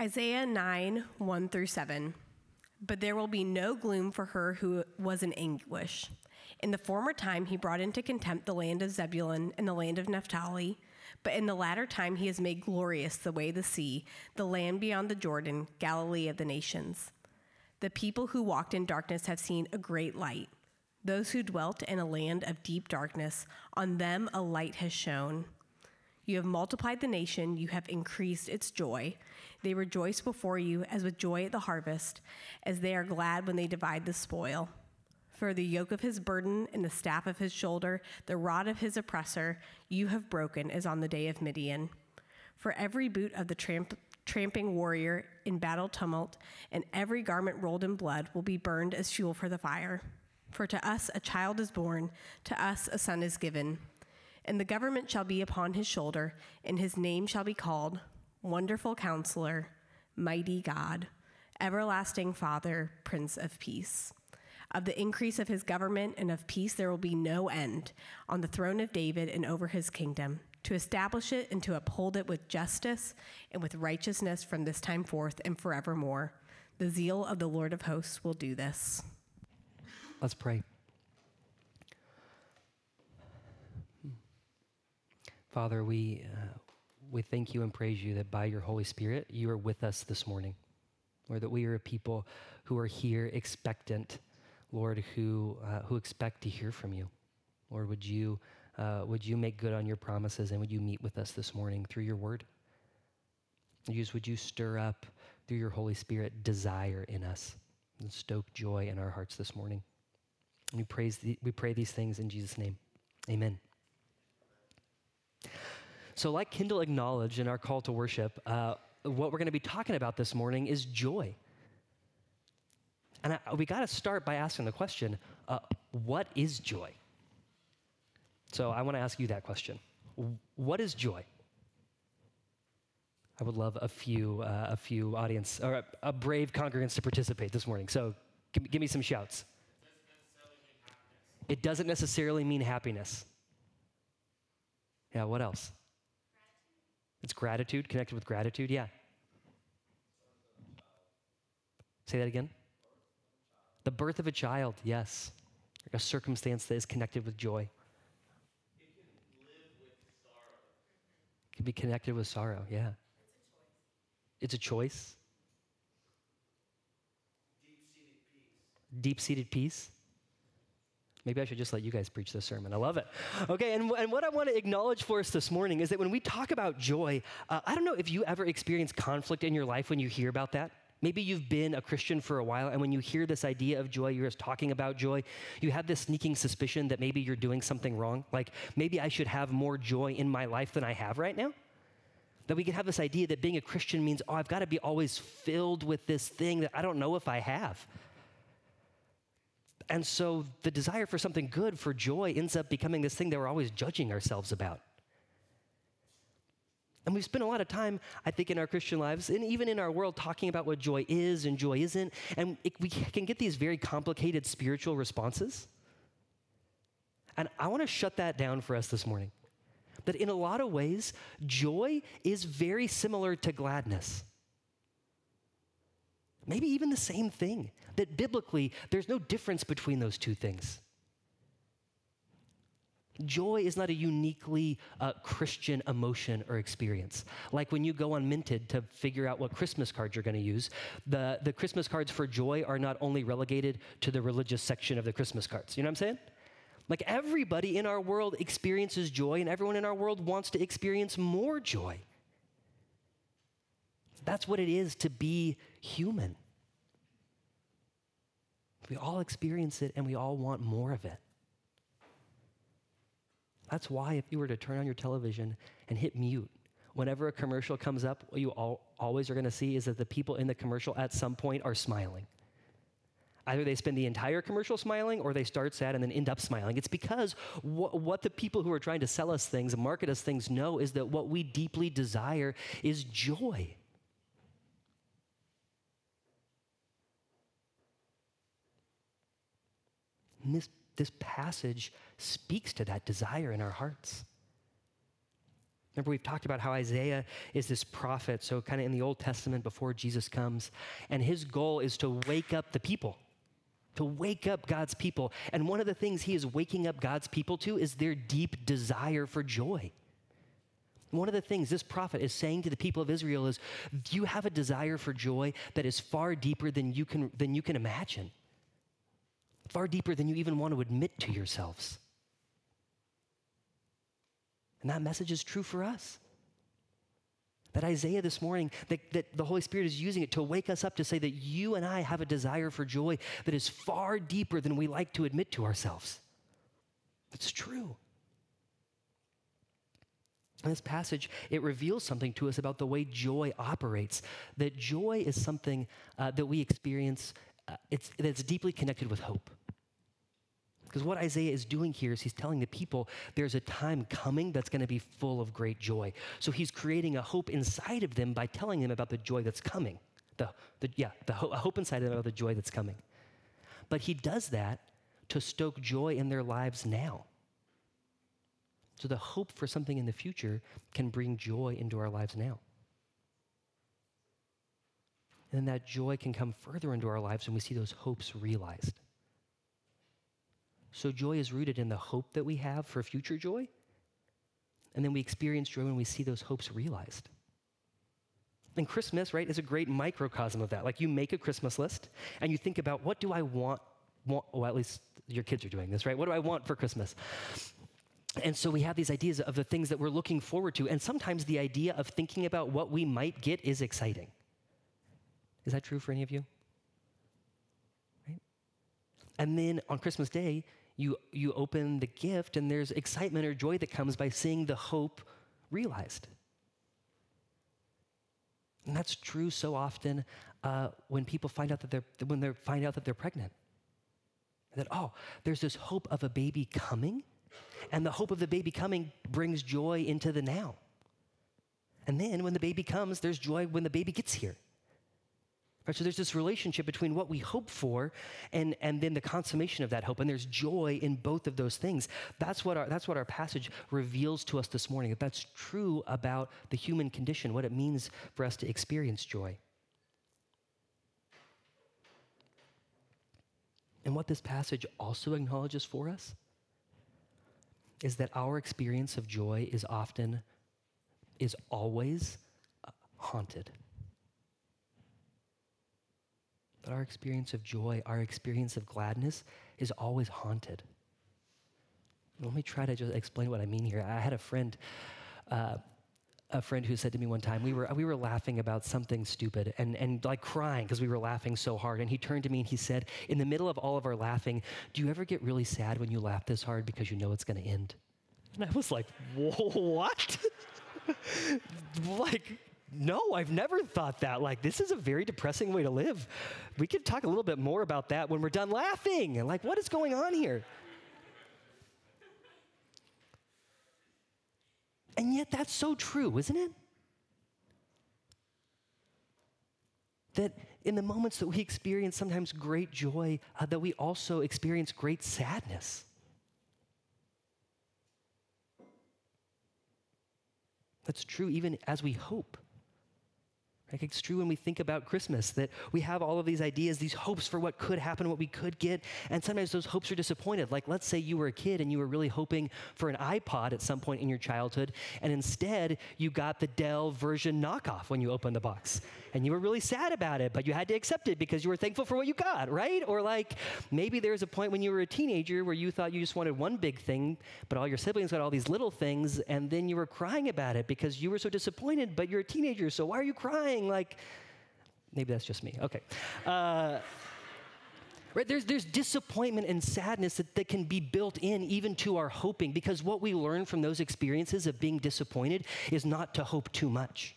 Isaiah 9, 1 through 7. But there will be no gloom for her who was in anguish. In the former time, he brought into contempt the land of Zebulun and the land of Naphtali. But in the latter time, he has made glorious the way the sea, the land beyond the Jordan, Galilee of the nations. The people who walked in darkness have seen a great light. Those who dwelt in a land of deep darkness, on them a light has shone. You have multiplied the nation, you have increased its joy. They rejoice before you as with joy at the harvest, as they are glad when they divide the spoil. For the yoke of his burden and the staff of his shoulder, the rod of his oppressor, you have broken as on the day of Midian. For every boot of the tramp, tramping warrior in battle tumult, and every garment rolled in blood will be burned as fuel for the fire. For to us a child is born, to us a son is given and the government shall be upon his shoulder, and his name shall be called Wonderful Counselor, Mighty God, Everlasting Father, Prince of Peace. Of the increase of his government and of peace there will be no end on the throne of David and over his kingdom, to establish it and to uphold it with justice and with righteousness from this time forth and forevermore. The zeal of the Lord of hosts will do this. Let's pray. Father, we, uh, we thank you and praise you that by your Holy Spirit, you are with us this morning. Lord, that we are a people who are here expectant, Lord, who, uh, who expect to hear from you. Lord, would you, uh, would you make good on your promises and would you meet with us this morning through your word? Use, would you stir up through your Holy Spirit desire in us and stoke joy in our hearts this morning? we, praise the, we pray these things in Jesus' name. Amen. So, like Kindle acknowledged in our call to worship, uh, what we're going to be talking about this morning is joy. And I, we got to start by asking the question uh, what is joy? So, I want to ask you that question. What is joy? I would love a few, uh, a few audience or a, a, brave congregants to participate this morning. So, give, give me some shouts. It doesn't necessarily mean happiness. Yeah, what else? Gratitude. It's gratitude, connected with gratitude, yeah. Say that again. The birth of a child, yes. A circumstance that is connected with joy. It can live with sorrow. It can be connected with sorrow, yeah. It's a choice. Deep seated peace. Deep seated peace. Maybe I should just let you guys preach this sermon. I love it. Okay, and, and what I want to acknowledge for us this morning is that when we talk about joy, uh, I don't know if you ever experience conflict in your life when you hear about that. Maybe you've been a Christian for a while, and when you hear this idea of joy, you're just talking about joy, you have this sneaking suspicion that maybe you're doing something wrong. Like maybe I should have more joy in my life than I have right now. That we can have this idea that being a Christian means, oh, I've got to be always filled with this thing that I don't know if I have. And so the desire for something good, for joy, ends up becoming this thing that we're always judging ourselves about. And we've spent a lot of time, I think, in our Christian lives and even in our world talking about what joy is and joy isn't. And it, we can get these very complicated spiritual responses. And I want to shut that down for us this morning. That in a lot of ways, joy is very similar to gladness maybe even the same thing. That biblically, there's no difference between those two things. Joy is not a uniquely uh, Christian emotion or experience. Like when you go on Minted to figure out what Christmas cards you're going to use, the, the Christmas cards for joy are not only relegated to the religious section of the Christmas cards. You know what I'm saying? Like everybody in our world experiences joy, and everyone in our world wants to experience more joy. That's what it is to be human. We all experience it and we all want more of it. That's why, if you were to turn on your television and hit mute, whenever a commercial comes up, what you all, always are going to see is that the people in the commercial at some point are smiling. Either they spend the entire commercial smiling or they start sad and then end up smiling. It's because wh- what the people who are trying to sell us things, market us things, know is that what we deeply desire is joy. And this, this passage speaks to that desire in our hearts. Remember, we've talked about how Isaiah is this prophet, so kind of in the Old Testament before Jesus comes, and his goal is to wake up the people, to wake up God's people. And one of the things he is waking up God's people to is their deep desire for joy. One of the things this prophet is saying to the people of Israel is, you have a desire for joy that is far deeper than you can, than you can imagine, far deeper than you even want to admit to yourselves. And that message is true for us. That Isaiah this morning, that, that the Holy Spirit is using it to wake us up to say that you and I have a desire for joy that is far deeper than we like to admit to ourselves. It's true. In this passage, it reveals something to us about the way joy operates. That joy is something uh, that we experience uh, it's, that's deeply connected with hope. Because what Isaiah is doing here is he's telling the people there's a time coming that's going to be full of great joy. So he's creating a hope inside of them by telling them about the joy that's coming. The, the, yeah, the ho- hope inside of them about the joy that's coming. But he does that to stoke joy in their lives now. So the hope for something in the future can bring joy into our lives now. And then that joy can come further into our lives when we see those hopes realized. So joy is rooted in the hope that we have for future joy. And then we experience joy when we see those hopes realized. And Christmas, right, is a great microcosm of that. Like you make a Christmas list and you think about what do I want, want well, at least your kids are doing this, right? What do I want for Christmas? And so we have these ideas of the things that we're looking forward to. And sometimes the idea of thinking about what we might get is exciting. Is that true for any of you? And then on Christmas Day, you, you open the gift and there's excitement or joy that comes by seeing the hope realized. And that's true so often uh, when people find out that they're when they find out that they're pregnant. That oh, there's this hope of a baby coming, and the hope of the baby coming brings joy into the now. And then when the baby comes, there's joy when the baby gets here. Right, so there's this relationship between what we hope for and, and then the consummation of that hope. And there's joy in both of those things. That's what, our, that's what our passage reveals to us this morning. That that's true about the human condition, what it means for us to experience joy. And what this passage also acknowledges for us is that our experience of joy is often, is always uh, haunted our experience of joy, our experience of gladness is always haunted. Let me try to just explain what I mean here. I had a friend, uh, a friend who said to me one time, we were, we were laughing about something stupid and, and like crying because we were laughing so hard. And he turned to me and he said, In the middle of all of our laughing, do you ever get really sad when you laugh this hard because you know it's going to end? And I was like, What? like, no, I've never thought that. Like, this is a very depressing way to live. We could talk a little bit more about that when we're done laughing. Like, what is going on here? And yet, that's so true, isn't it? That in the moments that we experience sometimes great joy, uh, that we also experience great sadness. That's true even as we hope. Like it's true when we think about Christmas that we have all of these ideas, these hopes for what could happen, what we could get, and sometimes those hopes are disappointed. Like let's say you were a kid and you were really hoping for an iPod at some point in your childhood, and instead you got the Dell version knockoff when you opened the box. And you were really sad about it, but you had to accept it because you were thankful for what you got, right? Or like maybe there was a point when you were a teenager where you thought you just wanted one big thing, but all your siblings got all these little things, and then you were crying about it because you were so disappointed, but you're a teenager, so why are you crying? Like, maybe that's just me. Okay. Uh, right? There's, there's disappointment and sadness that, that can be built in even to our hoping because what we learn from those experiences of being disappointed is not to hope too much.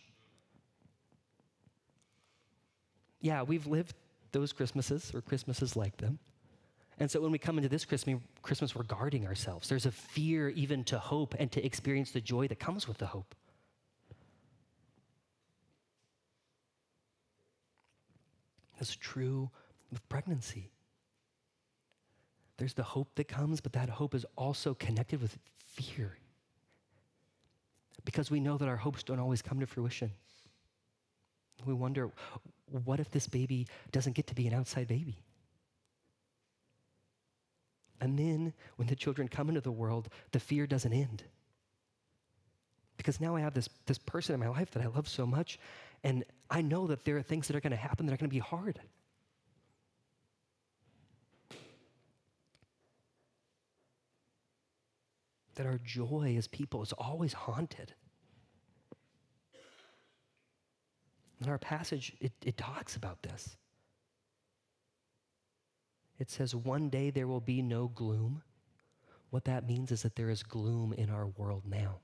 Yeah, we've lived those Christmases or Christmases like them. And so when we come into this Christmas, we're guarding ourselves. There's a fear even to hope and to experience the joy that comes with the hope. That's true with pregnancy. There's the hope that comes, but that hope is also connected with fear. because we know that our hopes don't always come to fruition. We wonder what if this baby doesn't get to be an outside baby? And then when the children come into the world, the fear doesn't end. Because now I have this, this person in my life that I love so much, and I know that there are things that are going to happen that are going to be hard. That our joy as people is always haunted. In our passage, it, it talks about this. It says, One day there will be no gloom. What that means is that there is gloom in our world now.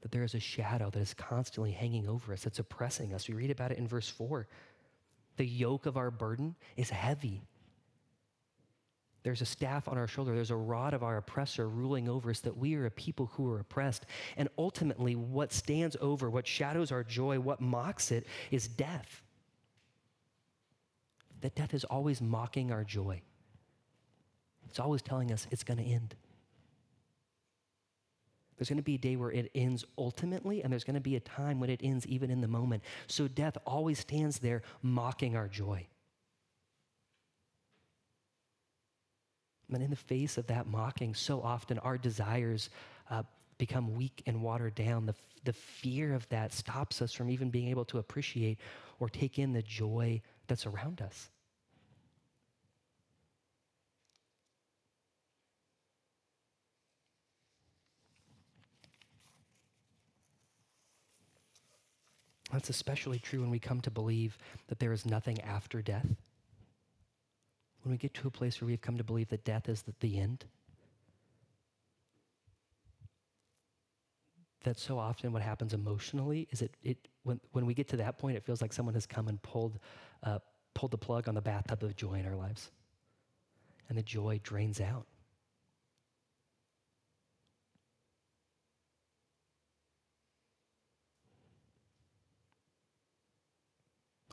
That there is a shadow that is constantly hanging over us, that's oppressing us. We read about it in verse 4. The yoke of our burden is heavy. There's a staff on our shoulder. There's a rod of our oppressor ruling over us, that we are a people who are oppressed. And ultimately, what stands over, what shadows our joy, what mocks it, is death. That death is always mocking our joy, it's always telling us it's going to end. There's going to be a day where it ends ultimately, and there's going to be a time when it ends even in the moment. So death always stands there mocking our joy. And in the face of that mocking, so often our desires uh, become weak and watered down. The, the fear of that stops us from even being able to appreciate or take in the joy that's around us. That's especially true when we come to believe that there is nothing after death. When we get to a place where we've come to believe that death is the, end, that so often what happens emotionally is it, it when, when we get to that point, it feels like someone has come and pulled, uh, pulled the plug on the bathtub of joy in our lives. And the joy drains out.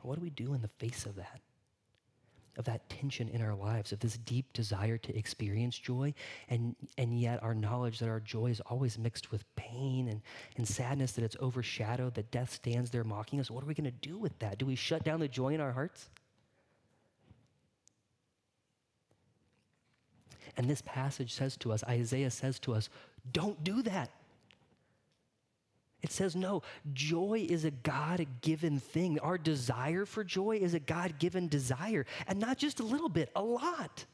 What do we do in the face of that? Of that tension in our lives, of this deep desire to experience joy, and, and yet our knowledge that our joy is always mixed with pain and, and sadness, that it's overshadowed, that death stands there mocking us. What are we going to do with that? Do we shut down the joy in our hearts? And this passage says to us, Isaiah says to us, don't do that. It says, no, joy is a God given thing. Our desire for joy is a God given desire, and not just a little bit, a lot.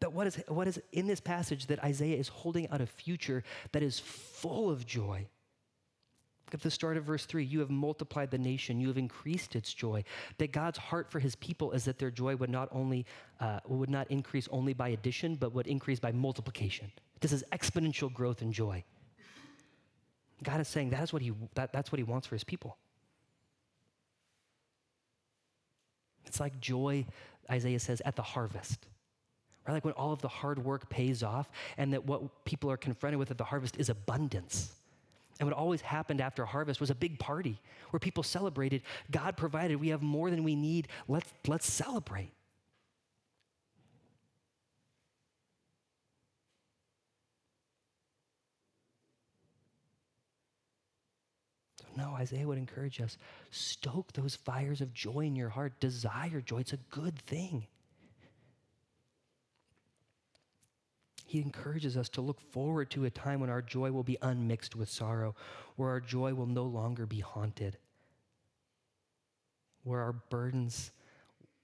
But what is, what is in this passage that Isaiah is holding out a future that is full of joy. At the start of verse 3, you have multiplied the nation, you have increased its joy. That God's heart for his people is that their joy would not only uh, would not increase only by addition, but would increase by multiplication. This is exponential growth in joy. God is saying that is what he, that, that's what he wants for his people. It's like joy, Isaiah says, at the harvest. Right? Like when all of the hard work pays off, and that what people are confronted with at the harvest is abundance. And what always happened after harvest was a big party where people celebrated. God provided. We have more than we need. Let's, let's celebrate. No, Isaiah would encourage us stoke those fires of joy in your heart. Desire joy, it's a good thing. He encourages us to look forward to a time when our joy will be unmixed with sorrow, where our joy will no longer be haunted, where our burdens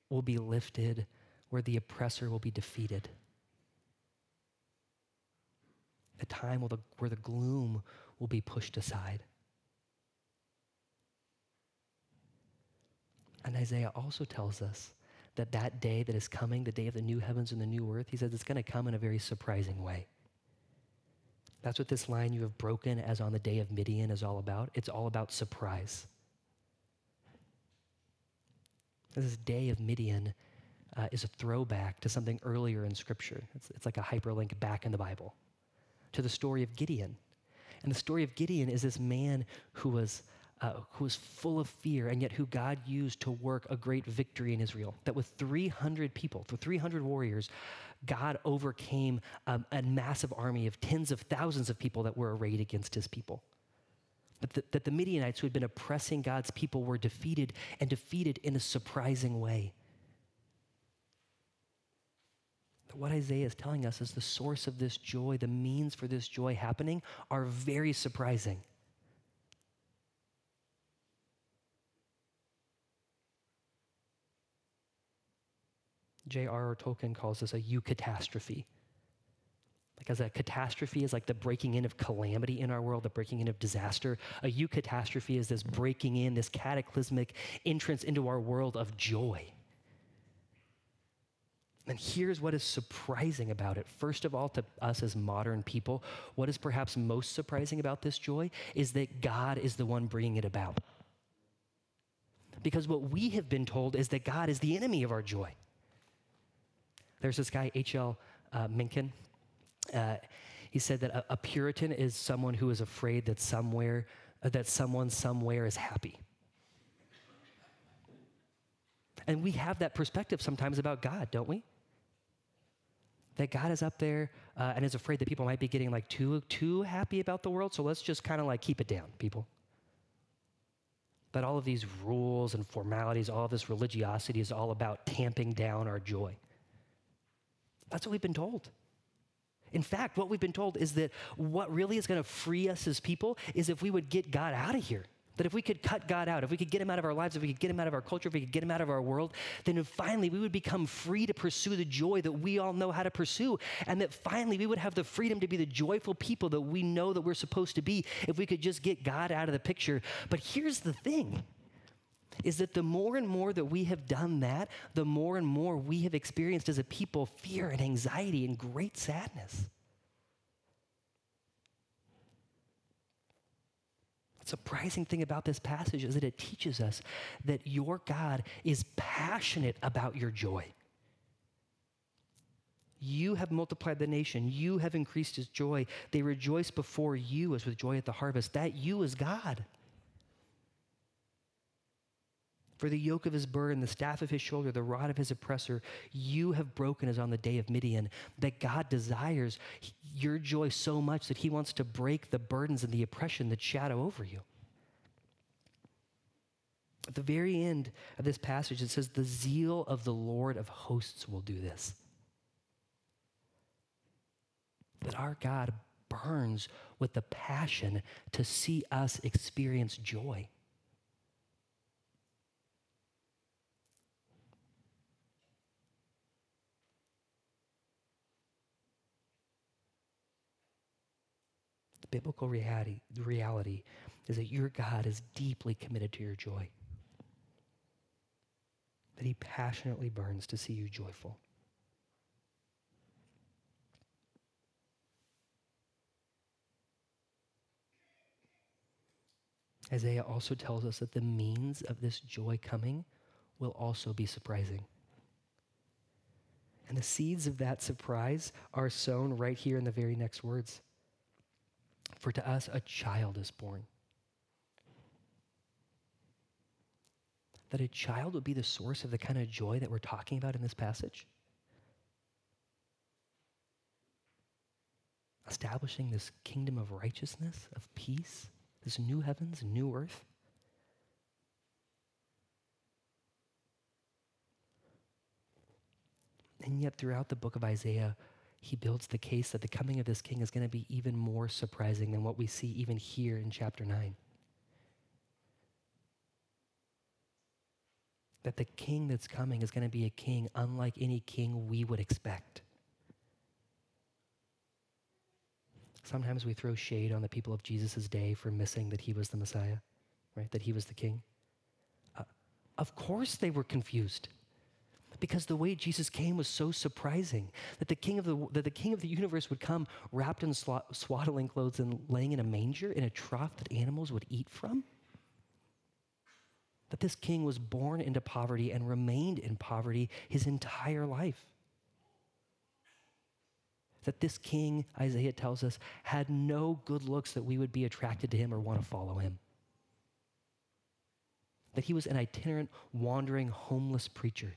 will be lifted, where the oppressor will be defeated. A time where the, where the gloom will be pushed aside. And Isaiah also tells us that that day that is coming, the day of the new heavens and the new earth, he says it's going to come in a very surprising way. That's what this line you have broken as on the day of Midian is all about. It's all about surprise. This day of Midian uh, is a throwback to something earlier in Scripture. It's, it's like a hyperlink back in the Bible to the story of Gideon. And the story of Gideon is this man who was uh, who was full of fear, and yet who God used to work a great victory in Israel. That with 300 people, with 300 warriors, God overcame um, a massive army of tens of thousands of people that were arrayed against his people. The, that the Midianites, who had been oppressing God's people, were defeated and defeated in a surprising way. What Isaiah is telling us is the source of this joy, the means for this joy happening, are very surprising. J.R.R. Tolkien calls this a eucatastrophe. As a catastrophe is like the breaking in of calamity in our world, the breaking in of disaster. A eucatastrophe is this breaking in, this cataclysmic entrance into our world of joy. And here's what is surprising about it. First of all, to us as modern people, what is perhaps most surprising about this joy is that God is the one bringing it about. Because what we have been told is that God is the enemy of our joy. There's this guy, H.L. Uh, Mencken. Uh, he said that a, a, Puritan is someone who is afraid that somewhere, uh, that someone somewhere is happy. And we have that perspective sometimes about God, don't we? That God is up there uh, and is afraid that people might be getting like too too happy about the world. So let's just kind of like keep it down, people. That all of these rules and formalities, all of this religiosity is all about tamping down our joy. That's what we've been told. In fact, what we've been told is that what really is going to free us as people is if we would get God out of here. That if we could cut God out, if we could get him out of our lives, if we could get him out of our culture, if we could get him out of our world, then finally we would become free to pursue the joy that we all know how to pursue. And that finally we would have the freedom to be the joyful people that we know that we're supposed to be if we could just get God out of the picture. But here's the thing is that the more and more that we have done that, the more and more we have experienced as a people fear and anxiety and great sadness. The surprising thing about this passage is that it teaches us that your God is passionate about your joy. You have multiplied the nation. You have increased his joy. They rejoice before you as with joy at the harvest. That you is God. For the yoke of his burden, the staff of his shoulder, the rod of his oppressor, you have broken as on the day of Midian. That God desires your joy so much that he wants to break the burdens and the oppression that shadow over you. At the very end of this passage, it says, The zeal of the Lord of hosts will do this. That our God burns with the passion to see us experience joy. Biblical reality, reality is that your God is deeply committed to your joy, that he passionately burns to see you joyful. Isaiah also tells us that the means of this joy coming will also be surprising. And the seeds of that surprise are sown right here in the very next words. For to us a child is born. That a child would be the source of the kind of joy that we're talking about in this passage. Establishing this kingdom of righteousness, of peace, this new heavens new earth. And yet, throughout the book of Isaiah, he builds the case that the coming of this king is going to be even more surprising than what we see even here in chapter 9. That the king that's coming is going to be a king unlike any king we would expect. Sometimes we throw shade on the people of Jesus' day for missing that he was the Messiah, right? That he was the king. Uh, of course they were confused because the way Jesus came was so surprising that the king of the, that the, king of the universe would come wrapped in swaddling clothes and laying in a manger in a trough that animals would eat from. That this king was born into poverty and remained in poverty his entire life. That this king, Isaiah tells us, had no good looks that we would be attracted to him or want to follow him. that he was an itinerant, wandering, homeless preacher.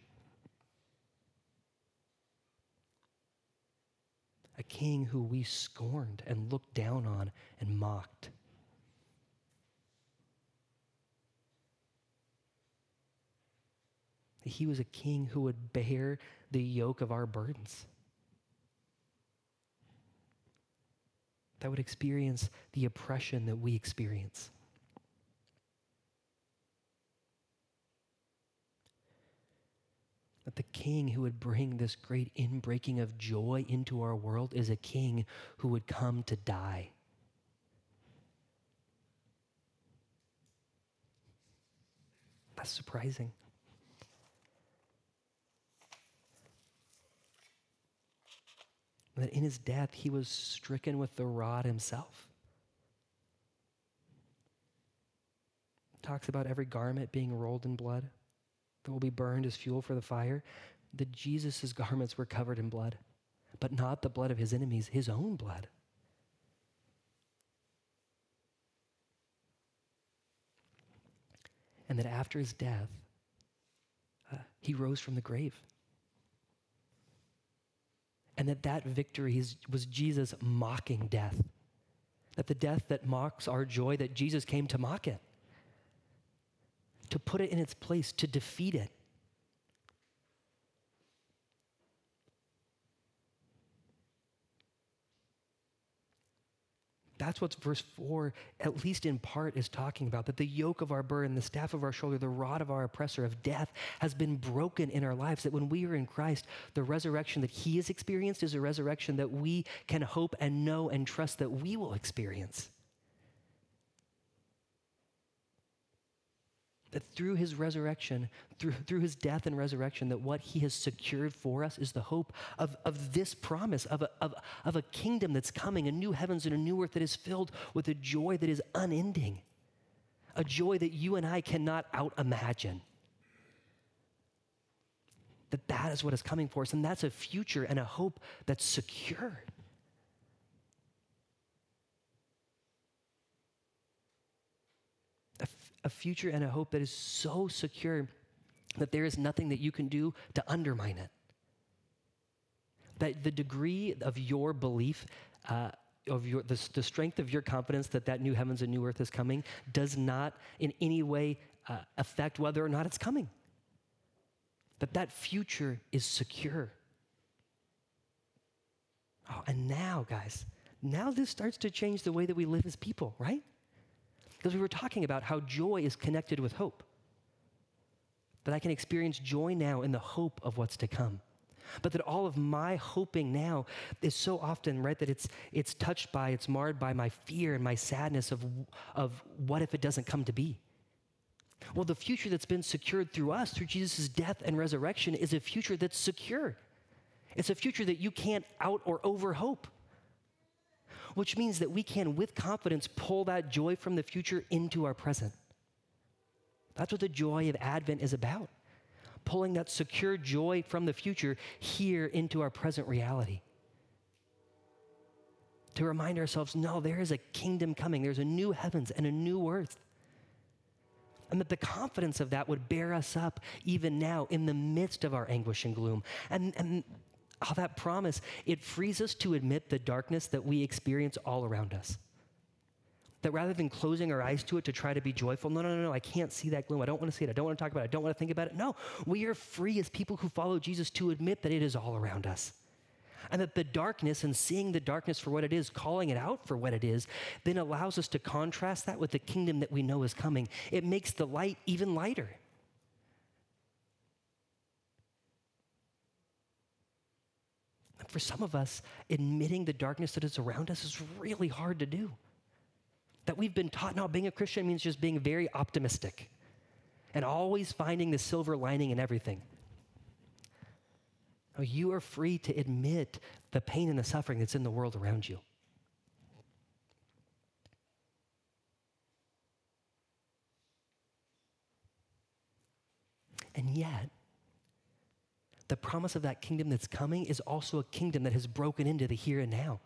A king who we scorned and looked down on and mocked. He was a king who would bear the yoke of our burdens. That would experience the oppression that we experience. The king who would bring this great inbreaking of joy into our world is a king who would come to die. That's surprising. that in his death he was stricken with the rod himself. talks about every garment being rolled in blood that will be burned as fuel for the fire. That Jesus' garments were covered in blood, but not the blood of his enemies, his own blood. And that after his death, uh, he rose from the grave and that that victory is, was Jesus mocking death. That the death that mocks our joy, that Jesus came to mock it, to put it in its place, to defeat it. That's what verse 4, at least in part, is talking about that the yoke of our burden, the staff of our shoulder, the rod of our oppressor of death has been broken in our lives. That when we are in Christ, the resurrection that He has experienced is a resurrection that we can hope and know and trust that we will experience. That through his resurrection, through, through his death and resurrection, that what he has secured for us is the hope of, of this promise, of a, of, of a kingdom that's coming, a new heavens and a new earth that is filled with a joy that is unending, a joy that you and I cannot out imagine. That that is what is coming for us, and that's a future and a hope that's secure. A future and a hope that is so secure that there is nothing that you can do to undermine it. That the degree of your belief, uh, of your, the, the, strength of your confidence that that new heavens and new earth is coming does not in any way uh, affect whether or not it's coming. That that future is secure. Oh, and now, guys, now this starts to change the way that we live as people, right? Because we were talking about how joy is connected with hope. That I can experience joy now in the hope of what's to come. But that all of my hoping now is so often, right, that it's, it's touched by, it's marred by my fear and my sadness of, of what if it doesn't come to be. Well, the future that's been secured through us, through Jesus' death and resurrection, is a future that's secure. It's a future that you can't out or over hope which means that we can, with confidence, pull that joy from the future into our present. That's what the joy of Advent is about pulling that secure joy from the future here into our present reality. To remind ourselves no, there is a kingdom coming, there's a new heavens and a new earth. And that the confidence of that would bear us up even now in the midst of our anguish and gloom. And, and oh, that promise, it frees us to admit the darkness that we experience all around us. That rather than closing our eyes to it to try to be joyful, no, no, no, no, I can't see that gloom. I don't want to see it. I don't want to talk about it. I don't want to think about it. No, we are free as people who follow Jesus to admit that it is all around us. And that the darkness and seeing the darkness for what it is, calling it out for what it is, then allows us to contrast that with the kingdom that we know is coming. It makes the light even lighter. For some of us, admitting the darkness that is around us is really hard to do. That we've been taught now being a Christian means just being very optimistic and always finding the silver lining in everything. Now, you are free to admit the pain and the suffering that's in the world around you. And yet, the promise of that kingdom that's coming is also a kingdom that has broken into the here and now.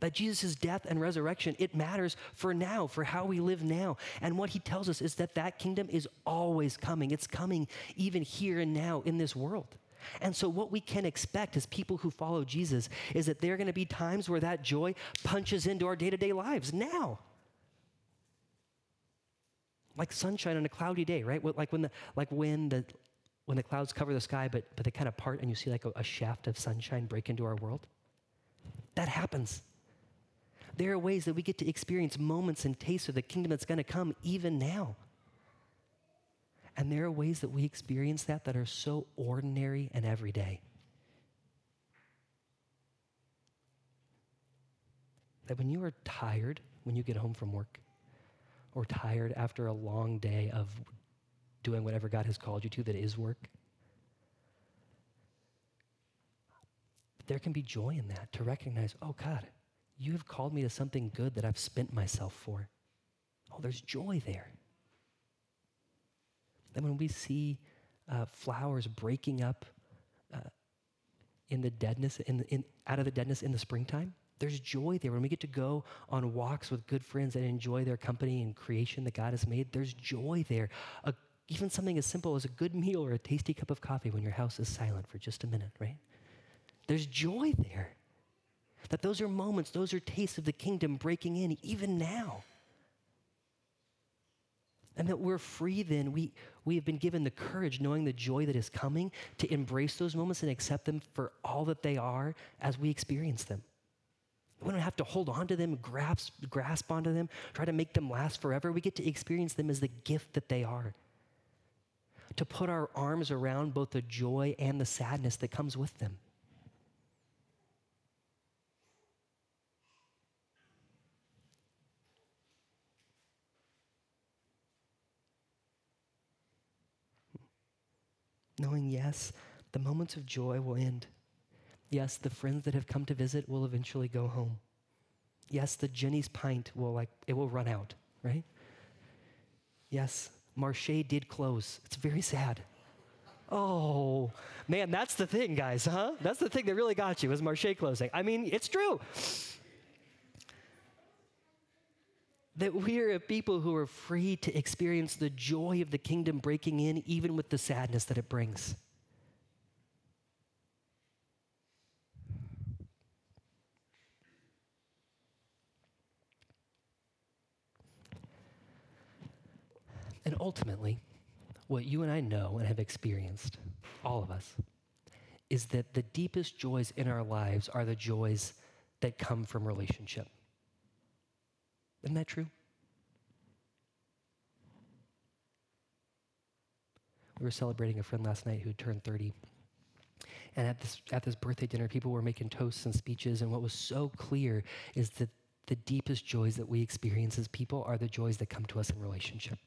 That Jesus' death and resurrection, it matters for now, for how we live now. And what he tells us is that that kingdom is always coming. It's coming even here and now in this world. And so, what we can expect as people who follow Jesus is that there are going to be times where that joy punches into our day to day lives now. Like sunshine on a cloudy day, right? Like when the, like when the, when the clouds cover the sky, but, but they kind of part and you see like a, a shaft of sunshine break into our world. That happens. There are ways that we get to experience moments and tastes of the kingdom that's going to come even now. And there are ways that we experience that that are so ordinary and everyday. That when you are tired, when you get home from work, or tired after a long day of doing whatever God has called you to that is work, there can be joy in that to recognize, oh God, you have called me to something good that I've spent myself for. Oh, there's joy there. Then when we see uh, flowers breaking up uh, in the deadness, in, in, out of the deadness in the springtime, there's joy there. When we get to go on walks with good friends and enjoy their company and creation that God has made, there's joy there. A, even something as simple as a good meal or a tasty cup of coffee when your house is silent for just a minute, right? There's joy there. That those are moments, those are tastes of the kingdom breaking in even now. And that we're free then. We, we have been given the courage, knowing the joy that is coming, to embrace those moments and accept them for all that they are as we experience them. We don't have to hold on to them, grasp, grasp onto them, try to make them last forever. We get to experience them as the gift that they are. To put our arms around both the joy and the sadness that comes with them. knowing, yes, the moments of joy will end. Yes, the friends that have come to visit will eventually go home. Yes, the Jeni's pint will like it will run out, right? Yes, Marche did close. It's very sad. Oh, man, that's the thing, guys, huh? That's the thing that really got you was Marche closing. I mean, it's true. that we are a people who are free to experience the joy of the kingdom breaking in, even with the sadness that it brings. And ultimately, what you and I know and have experienced, all of us, is that the deepest joys in our lives are the joys that come from relationship. Isn't that true? We were celebrating a friend last night who turned 30. And at this, at this birthday dinner, people were making toasts and speeches. And what was so clear is that the deepest joys that we experience as people are the joys that come to us in relationship.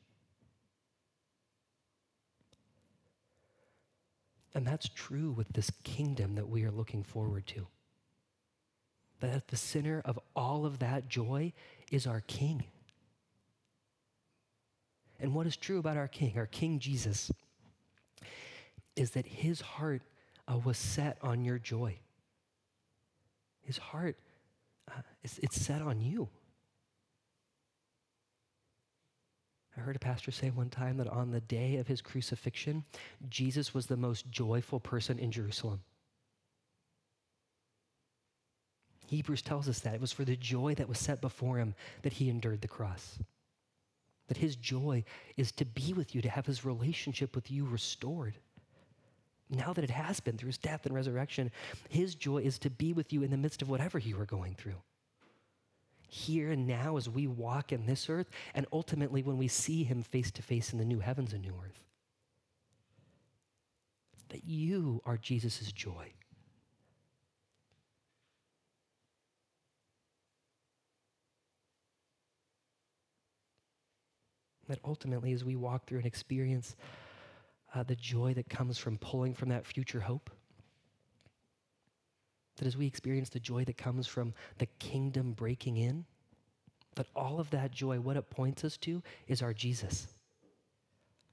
And that's true with this kingdom that we are looking forward to. That at the center of all of that joy is our King. And what is true about our King, our King Jesus, is that his heart uh, was set on your joy. His heart, uh, is, it's set on you. I heard a pastor say one time that on the day of his crucifixion, Jesus was the most joyful person in Jerusalem. Hebrews tells us that. It was for the joy that was set before him that he endured the cross. That his joy is to be with you, to have his relationship with you restored. Now that it has been through his death and resurrection, his joy is to be with you in the midst of whatever you are going through. Here and now, as we walk in this earth, and ultimately when we see him face to face in the new heavens and new earth. That you are Jesus' joy. That ultimately, as we walk through and experience uh, the joy that comes from pulling from that future hope, that as we experience the joy that comes from the kingdom breaking in, that all of that joy, what it points us to is our Jesus.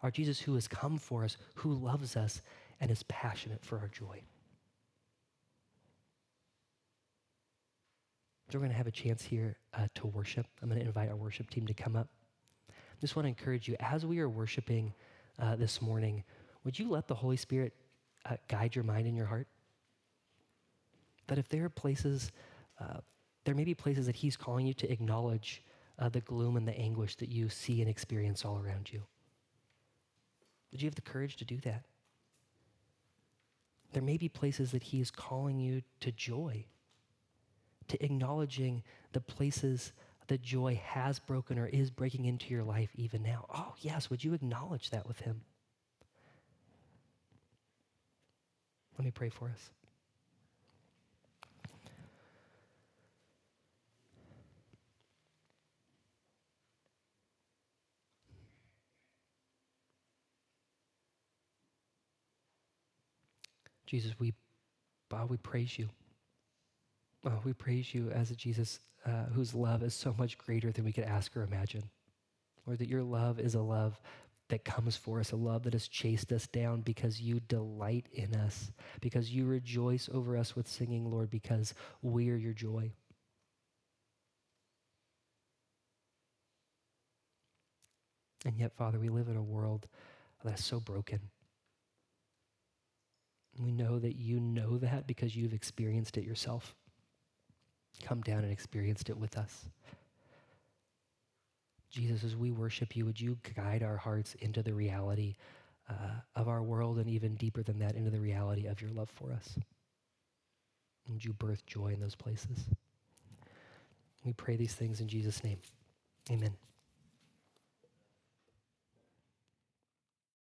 Our Jesus who has come for us, who loves us, and is passionate for our joy. So we're going to have a chance here uh, to worship. I'm going to invite our worship team to come up. Just want to encourage you as we are worshiping uh, this morning, would you let the Holy Spirit uh, guide your mind and your heart? That if there are places, uh, there may be places that He's calling you to acknowledge uh, the gloom and the anguish that you see and experience all around you. Would you have the courage to do that? There may be places that He is calling you to joy, to acknowledging the places that joy has broken or is breaking into your life even now. Oh, yes, would you acknowledge that with Him? Let me pray for us. Jesus, we, uh, we praise you. Uh, we praise you as a Jesus uh, whose love is so much greater than we could ask or imagine. Or that your love is a love that comes for us, a love that has chased us down because you delight in us, because you rejoice over us with singing, Lord, because we are your joy. And yet, Father, we live in a world that is so broken. We know that you know that because you've experienced it yourself. Come down and experienced it with us. Jesus, as we worship you, would you guide our hearts into the reality uh, of our world and even deeper than that, into the reality of your love for us? Would you birth joy in those places? We pray these things in Jesus' name. Amen.